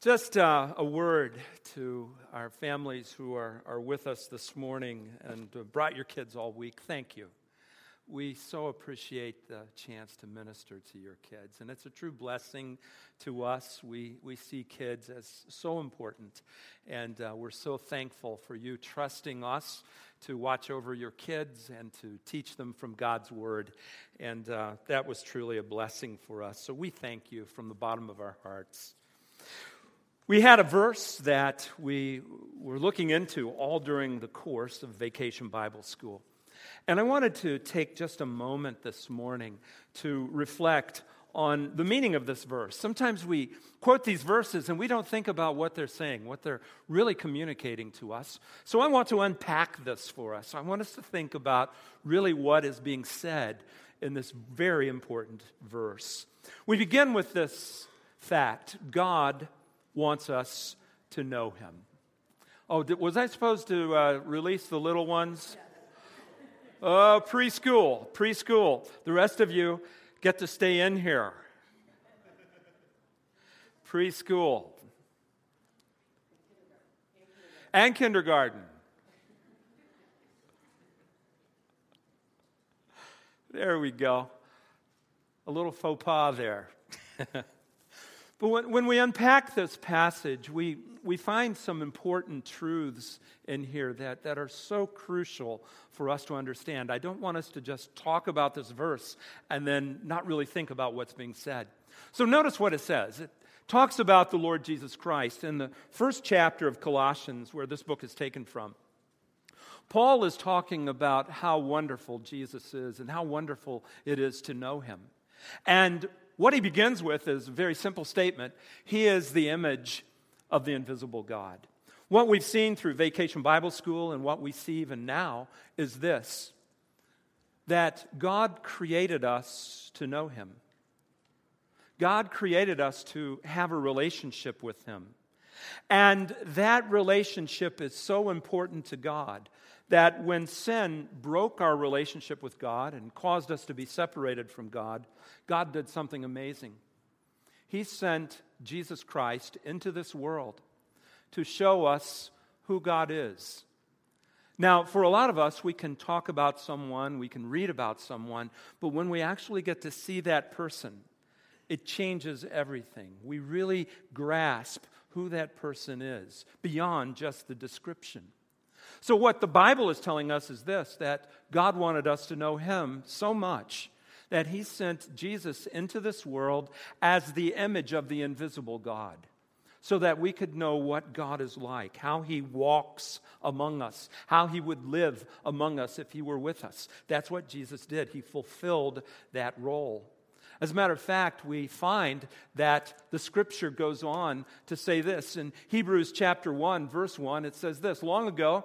Just uh, a word to our families who are, are with us this morning and brought your kids all week. Thank you. We so appreciate the chance to minister to your kids, and it's a true blessing to us. We, we see kids as so important, and uh, we're so thankful for you trusting us to watch over your kids and to teach them from God's Word. And uh, that was truly a blessing for us. So we thank you from the bottom of our hearts. We had a verse that we were looking into all during the course of Vacation Bible School. And I wanted to take just a moment this morning to reflect on the meaning of this verse. Sometimes we quote these verses and we don't think about what they're saying, what they're really communicating to us. So I want to unpack this for us. I want us to think about really what is being said in this very important verse. We begin with this fact God wants us to know him. Oh, was I supposed to uh, release the little ones? Oh, preschool, preschool. The rest of you get to stay in here. Preschool. And kindergarten. There we go. A little faux pas there. But when, when we unpack this passage, we, we find some important truths in here that, that are so crucial for us to understand. I don't want us to just talk about this verse and then not really think about what's being said. So notice what it says. It talks about the Lord Jesus Christ in the first chapter of Colossians, where this book is taken from. Paul is talking about how wonderful Jesus is and how wonderful it is to know him. And what he begins with is a very simple statement He is the image of the invisible God. What we've seen through Vacation Bible School and what we see even now is this that God created us to know Him. God created us to have a relationship with Him. And that relationship is so important to God that when sin broke our relationship with God and caused us to be separated from God, God did something amazing. He sent Jesus Christ into this world to show us who God is. Now, for a lot of us, we can talk about someone, we can read about someone, but when we actually get to see that person, it changes everything. We really grasp who that person is beyond just the description. So, what the Bible is telling us is this that God wanted us to know Him so much that He sent Jesus into this world as the image of the invisible God so that we could know what God is like, how He walks among us, how He would live among us if He were with us. That's what Jesus did. He fulfilled that role. As a matter of fact, we find that the scripture goes on to say this. In Hebrews chapter 1, verse 1, it says this Long ago,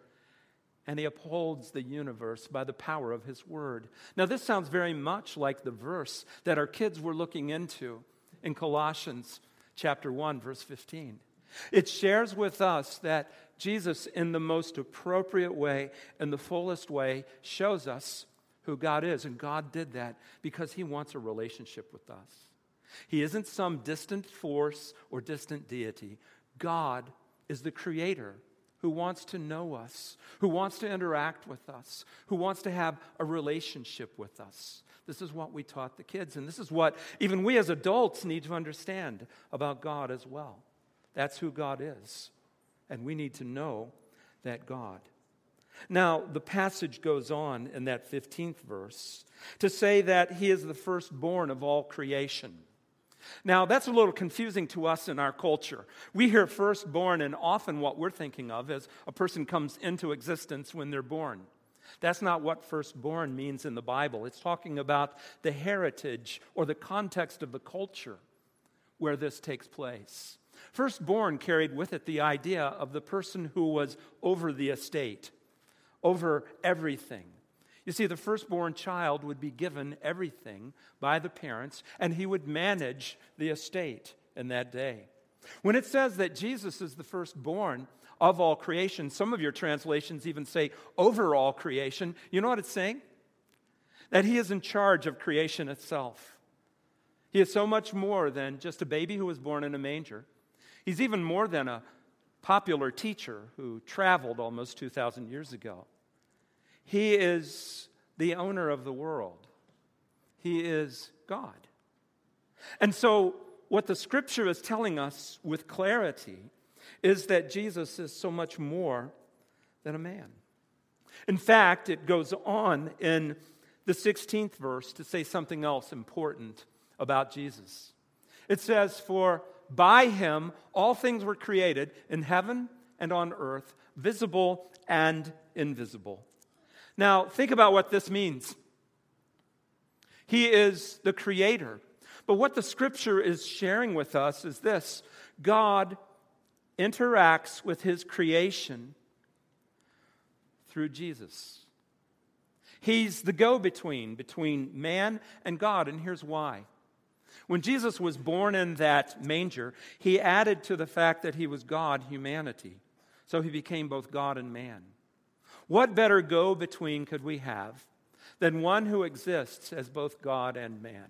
and he upholds the universe by the power of his word. Now, this sounds very much like the verse that our kids were looking into in Colossians chapter 1, verse 15. It shares with us that Jesus, in the most appropriate way, in the fullest way, shows us who God is. And God did that because he wants a relationship with us. He isn't some distant force or distant deity. God is the creator who wants to know us, who wants to interact with us, who wants to have a relationship with us. This is what we taught the kids, and this is what even we as adults need to understand about God as well. That's who God is, and we need to know that God. Now, the passage goes on in that 15th verse to say that He is the firstborn of all creation. Now, that's a little confusing to us in our culture. We hear firstborn, and often what we're thinking of is a person comes into existence when they're born. That's not what firstborn means in the Bible. It's talking about the heritage or the context of the culture where this takes place. Firstborn carried with it the idea of the person who was over the estate, over everything. You see, the firstborn child would be given everything by the parents, and he would manage the estate in that day. When it says that Jesus is the firstborn of all creation, some of your translations even say over all creation. You know what it's saying? That he is in charge of creation itself. He is so much more than just a baby who was born in a manger. He's even more than a popular teacher who traveled almost 2,000 years ago. He is the owner of the world, He is God. And so, what the scripture is telling us with clarity is that Jesus is so much more than a man. In fact, it goes on in the 16th verse to say something else important about Jesus. It says, For by him all things were created in heaven and on earth, visible and invisible. Now, think about what this means. He is the creator. But what the scripture is sharing with us is this God interacts with his creation through Jesus. He's the go between between man and God, and here's why. When Jesus was born in that manger, he added to the fact that he was God humanity. So he became both God and man. What better go between could we have than one who exists as both God and man?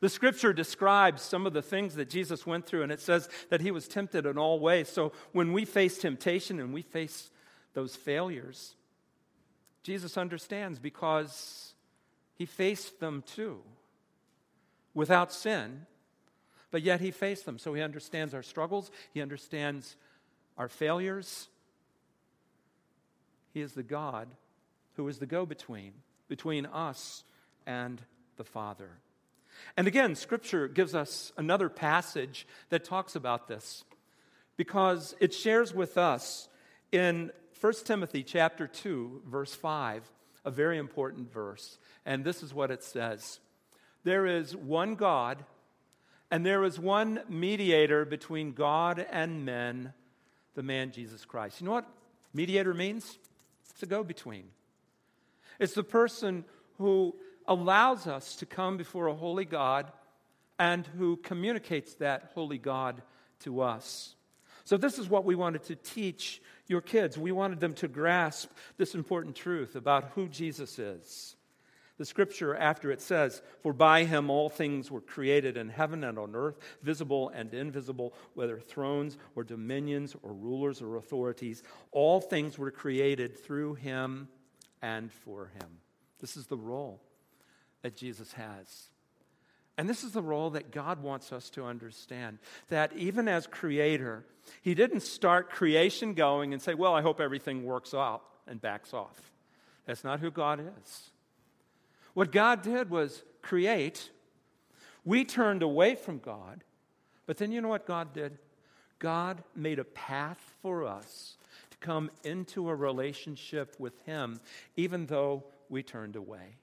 The scripture describes some of the things that Jesus went through, and it says that he was tempted in all ways. So when we face temptation and we face those failures, Jesus understands because he faced them too without sin, but yet he faced them. So he understands our struggles, he understands our failures. He is the God who is the go between between us and the Father. And again, Scripture gives us another passage that talks about this because it shares with us in 1 Timothy chapter 2 verse 5 a very important verse. And this is what it says. There is one God and there is one mediator between God and men the man Jesus Christ. You know what mediator means it's a go between it's the person who allows us to come before a holy God and who communicates that holy God to us. So, this is what we wanted to teach your kids. We wanted them to grasp this important truth about who Jesus is. The scripture, after it says, For by him all things were created in heaven and on earth, visible and invisible, whether thrones or dominions or rulers or authorities, all things were created through him and for him. This is the role that Jesus has. And this is the role that God wants us to understand that even as creator, He didn't start creation going and say, Well, I hope everything works out and backs off. That's not who God is. What God did was create. We turned away from God. But then you know what God did? God made a path for us to come into a relationship with Him, even though we turned away.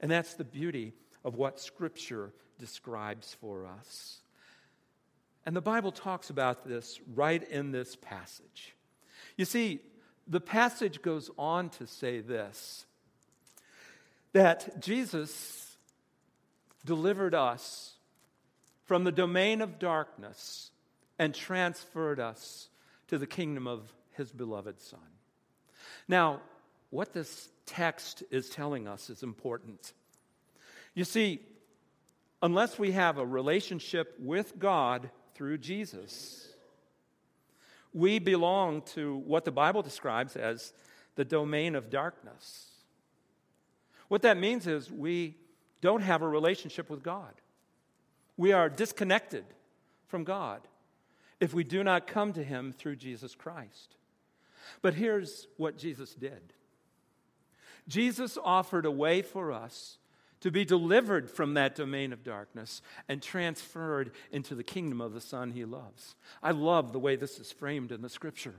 And that's the beauty of what Scripture describes for us. And the Bible talks about this right in this passage. You see, the passage goes on to say this that Jesus delivered us from the domain of darkness and transferred us to the kingdom of his beloved Son. Now, what this text is telling us is important. You see, unless we have a relationship with God through Jesus, we belong to what the Bible describes as the domain of darkness. What that means is we don't have a relationship with God. We are disconnected from God if we do not come to Him through Jesus Christ. But here's what Jesus did Jesus offered a way for us to be delivered from that domain of darkness and transferred into the kingdom of the Son he loves. I love the way this is framed in the scripture.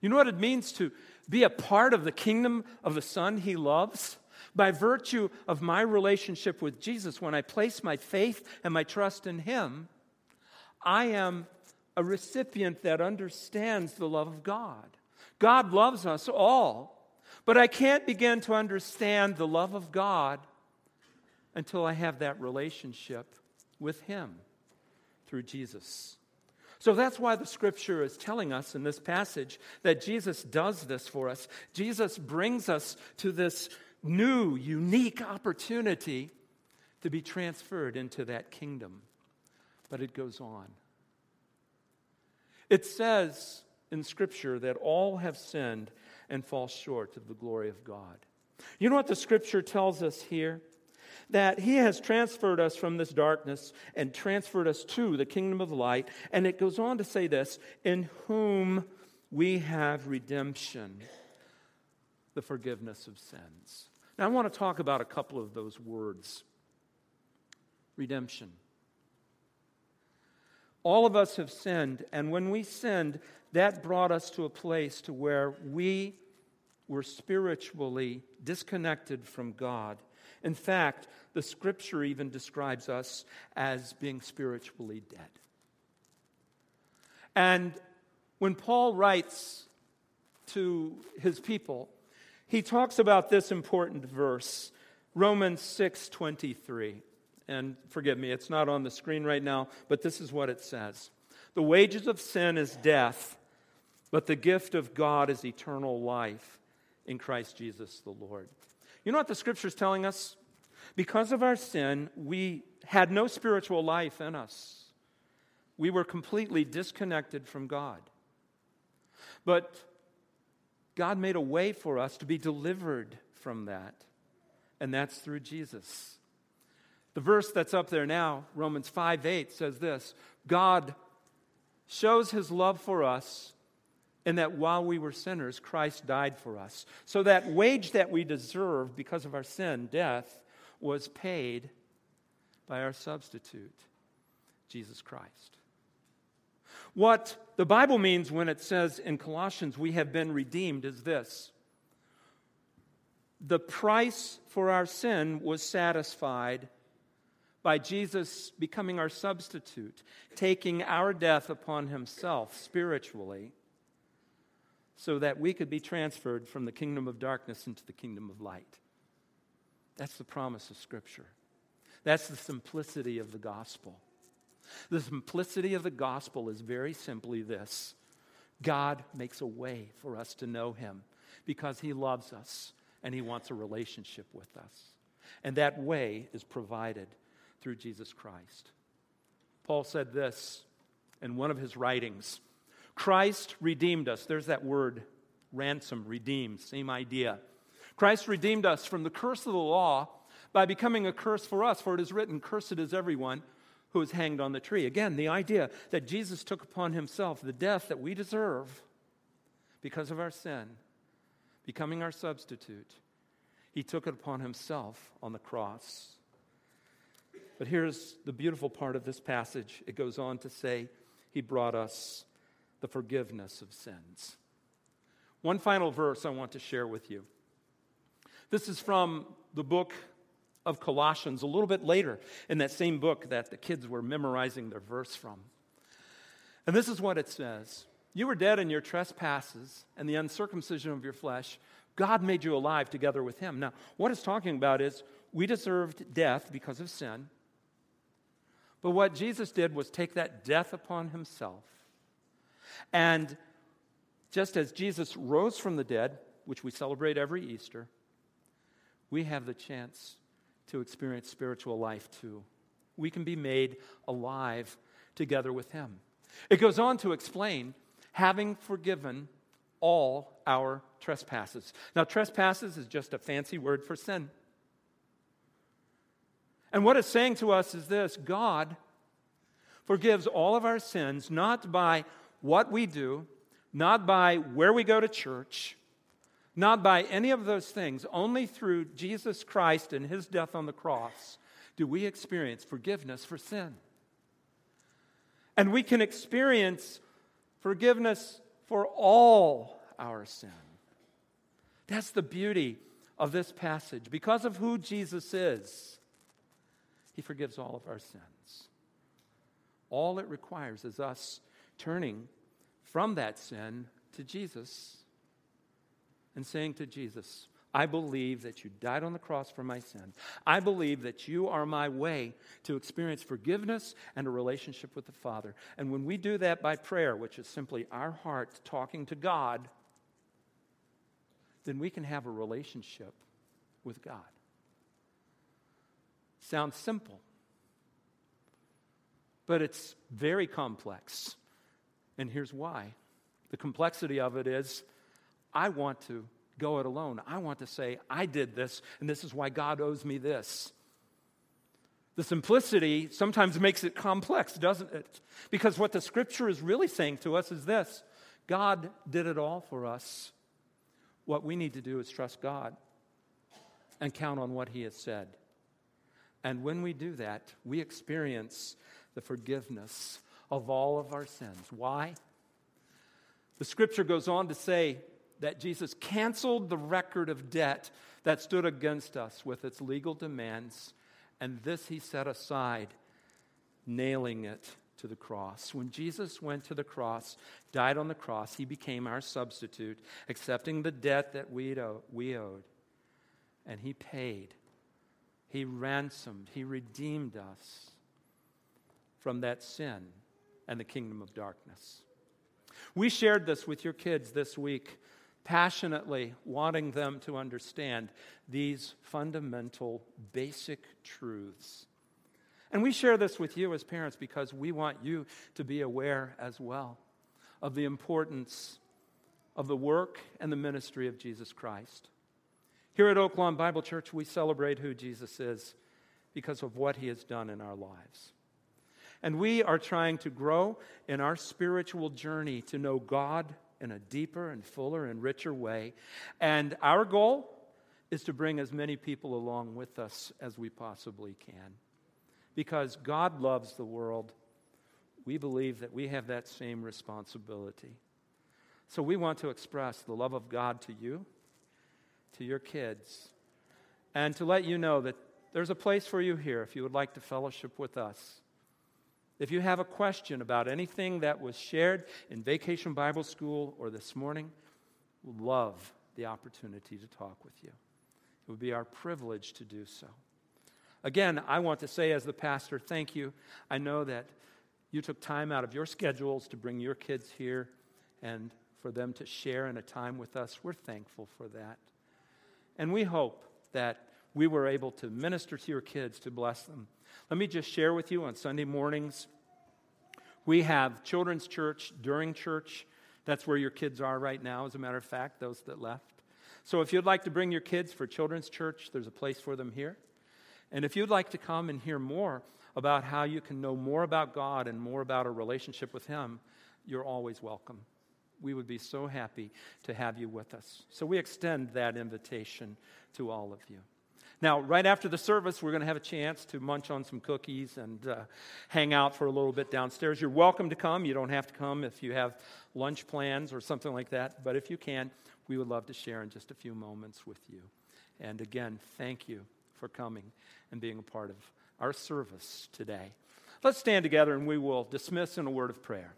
You know what it means to be a part of the kingdom of the Son he loves? By virtue of my relationship with Jesus, when I place my faith and my trust in him, I am a recipient that understands the love of God. God loves us all But I can't begin to understand the love of God until I have that relationship with Him through Jesus. So that's why the scripture is telling us in this passage that Jesus does this for us. Jesus brings us to this new, unique opportunity to be transferred into that kingdom. But it goes on. It says in Scripture that all have sinned and fall short of the glory of God. You know what the Scripture tells us here? That He has transferred us from this darkness and transferred us to the kingdom of light. And it goes on to say this in whom we have redemption, the forgiveness of sins. Now, I want to talk about a couple of those words redemption. All of us have sinned, and when we sinned, that brought us to a place to where we were spiritually disconnected from God. In fact, the scripture even describes us as being spiritually dead. And when Paul writes to his people, he talks about this important verse, Romans 6:23. And forgive me, it's not on the screen right now, but this is what it says. The wages of sin is death, but the gift of God is eternal life in Christ Jesus the Lord. You know what the scripture is telling us? Because of our sin, we had no spiritual life in us. We were completely disconnected from God. But God made a way for us to be delivered from that, and that's through Jesus. The verse that's up there now, Romans 5 8, says this God shows his love for us in that while we were sinners, Christ died for us. So that wage that we deserve because of our sin, death, was paid by our substitute, Jesus Christ. What the Bible means when it says in Colossians, we have been redeemed, is this the price for our sin was satisfied by Jesus becoming our substitute, taking our death upon himself spiritually, so that we could be transferred from the kingdom of darkness into the kingdom of light. That's the promise of Scripture. That's the simplicity of the gospel. The simplicity of the gospel is very simply this God makes a way for us to know him because he loves us and he wants a relationship with us. And that way is provided through Jesus Christ. Paul said this in one of his writings Christ redeemed us. There's that word, ransom, redeemed, same idea. Christ redeemed us from the curse of the law by becoming a curse for us, for it is written, Cursed is everyone who was hanged on the tree. Again, the idea that Jesus took upon himself the death that we deserve because of our sin, becoming our substitute. He took it upon himself on the cross. But here's the beautiful part of this passage. It goes on to say, He brought us the forgiveness of sins. One final verse I want to share with you. This is from the book of Colossians, a little bit later in that same book that the kids were memorizing their verse from. And this is what it says You were dead in your trespasses and the uncircumcision of your flesh. God made you alive together with Him. Now, what it's talking about is we deserved death because of sin. But what Jesus did was take that death upon himself. And just as Jesus rose from the dead, which we celebrate every Easter, we have the chance to experience spiritual life too. We can be made alive together with him. It goes on to explain having forgiven all our trespasses. Now, trespasses is just a fancy word for sin. And what it's saying to us is this God forgives all of our sins, not by what we do, not by where we go to church, not by any of those things. Only through Jesus Christ and his death on the cross do we experience forgiveness for sin. And we can experience forgiveness for all our sin. That's the beauty of this passage. Because of who Jesus is, he forgives all of our sins. All it requires is us turning from that sin to Jesus and saying to Jesus, I believe that you died on the cross for my sin. I believe that you are my way to experience forgiveness and a relationship with the Father. And when we do that by prayer, which is simply our heart talking to God, then we can have a relationship with God. Sounds simple, but it's very complex. And here's why the complexity of it is I want to go it alone. I want to say, I did this, and this is why God owes me this. The simplicity sometimes makes it complex, doesn't it? Because what the scripture is really saying to us is this God did it all for us. What we need to do is trust God and count on what He has said. And when we do that, we experience the forgiveness of all of our sins. Why? The scripture goes on to say that Jesus canceled the record of debt that stood against us with its legal demands, and this he set aside, nailing it to the cross. When Jesus went to the cross, died on the cross, he became our substitute, accepting the debt that we owed. And he paid. He ransomed. He redeemed us from that sin and the kingdom of darkness. We shared this with your kids this week passionately wanting them to understand these fundamental, basic truths. And we share this with you as parents because we want you to be aware as well of the importance of the work and the ministry of Jesus Christ. Here at Oak Lawn Bible Church, we celebrate who Jesus is because of what he has done in our lives. And we are trying to grow in our spiritual journey to know God in a deeper and fuller and richer way. And our goal is to bring as many people along with us as we possibly can. Because God loves the world, we believe that we have that same responsibility. So we want to express the love of God to you, to your kids, and to let you know that there's a place for you here if you would like to fellowship with us. If you have a question about anything that was shared in Vacation Bible School or this morning, we'd love the opportunity to talk with you. It would be our privilege to do so. Again, I want to say, as the pastor, thank you. I know that you took time out of your schedules to bring your kids here and for them to share in a time with us. We're thankful for that. And we hope that we were able to minister to your kids to bless them let me just share with you on Sunday mornings, we have children's church during church. That's where your kids are right now, as a matter of fact, those that left. So if you'd like to bring your kids for children's church, there's a place for them here. And if you'd like to come and hear more about how you can know more about God and more about a relationship with Him, you're always welcome. We would be so happy to have you with us. So we extend that invitation to all of you. Now, right after the service, we're going to have a chance to munch on some cookies and uh, hang out for a little bit downstairs. You're welcome to come. You don't have to come if you have lunch plans or something like that. But if you can, we would love to share in just a few moments with you. And again, thank you for coming and being a part of our service today. Let's stand together and we will dismiss in a word of prayer.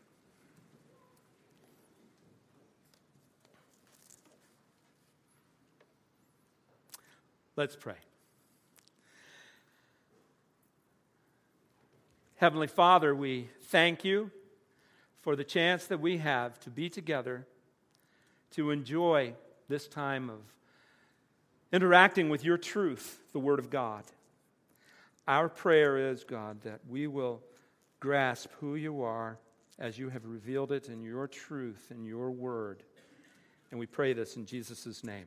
Let's pray. Heavenly Father, we thank you for the chance that we have to be together, to enjoy this time of interacting with your truth, the Word of God. Our prayer is, God, that we will grasp who you are as you have revealed it in your truth and your Word. And we pray this in Jesus' name.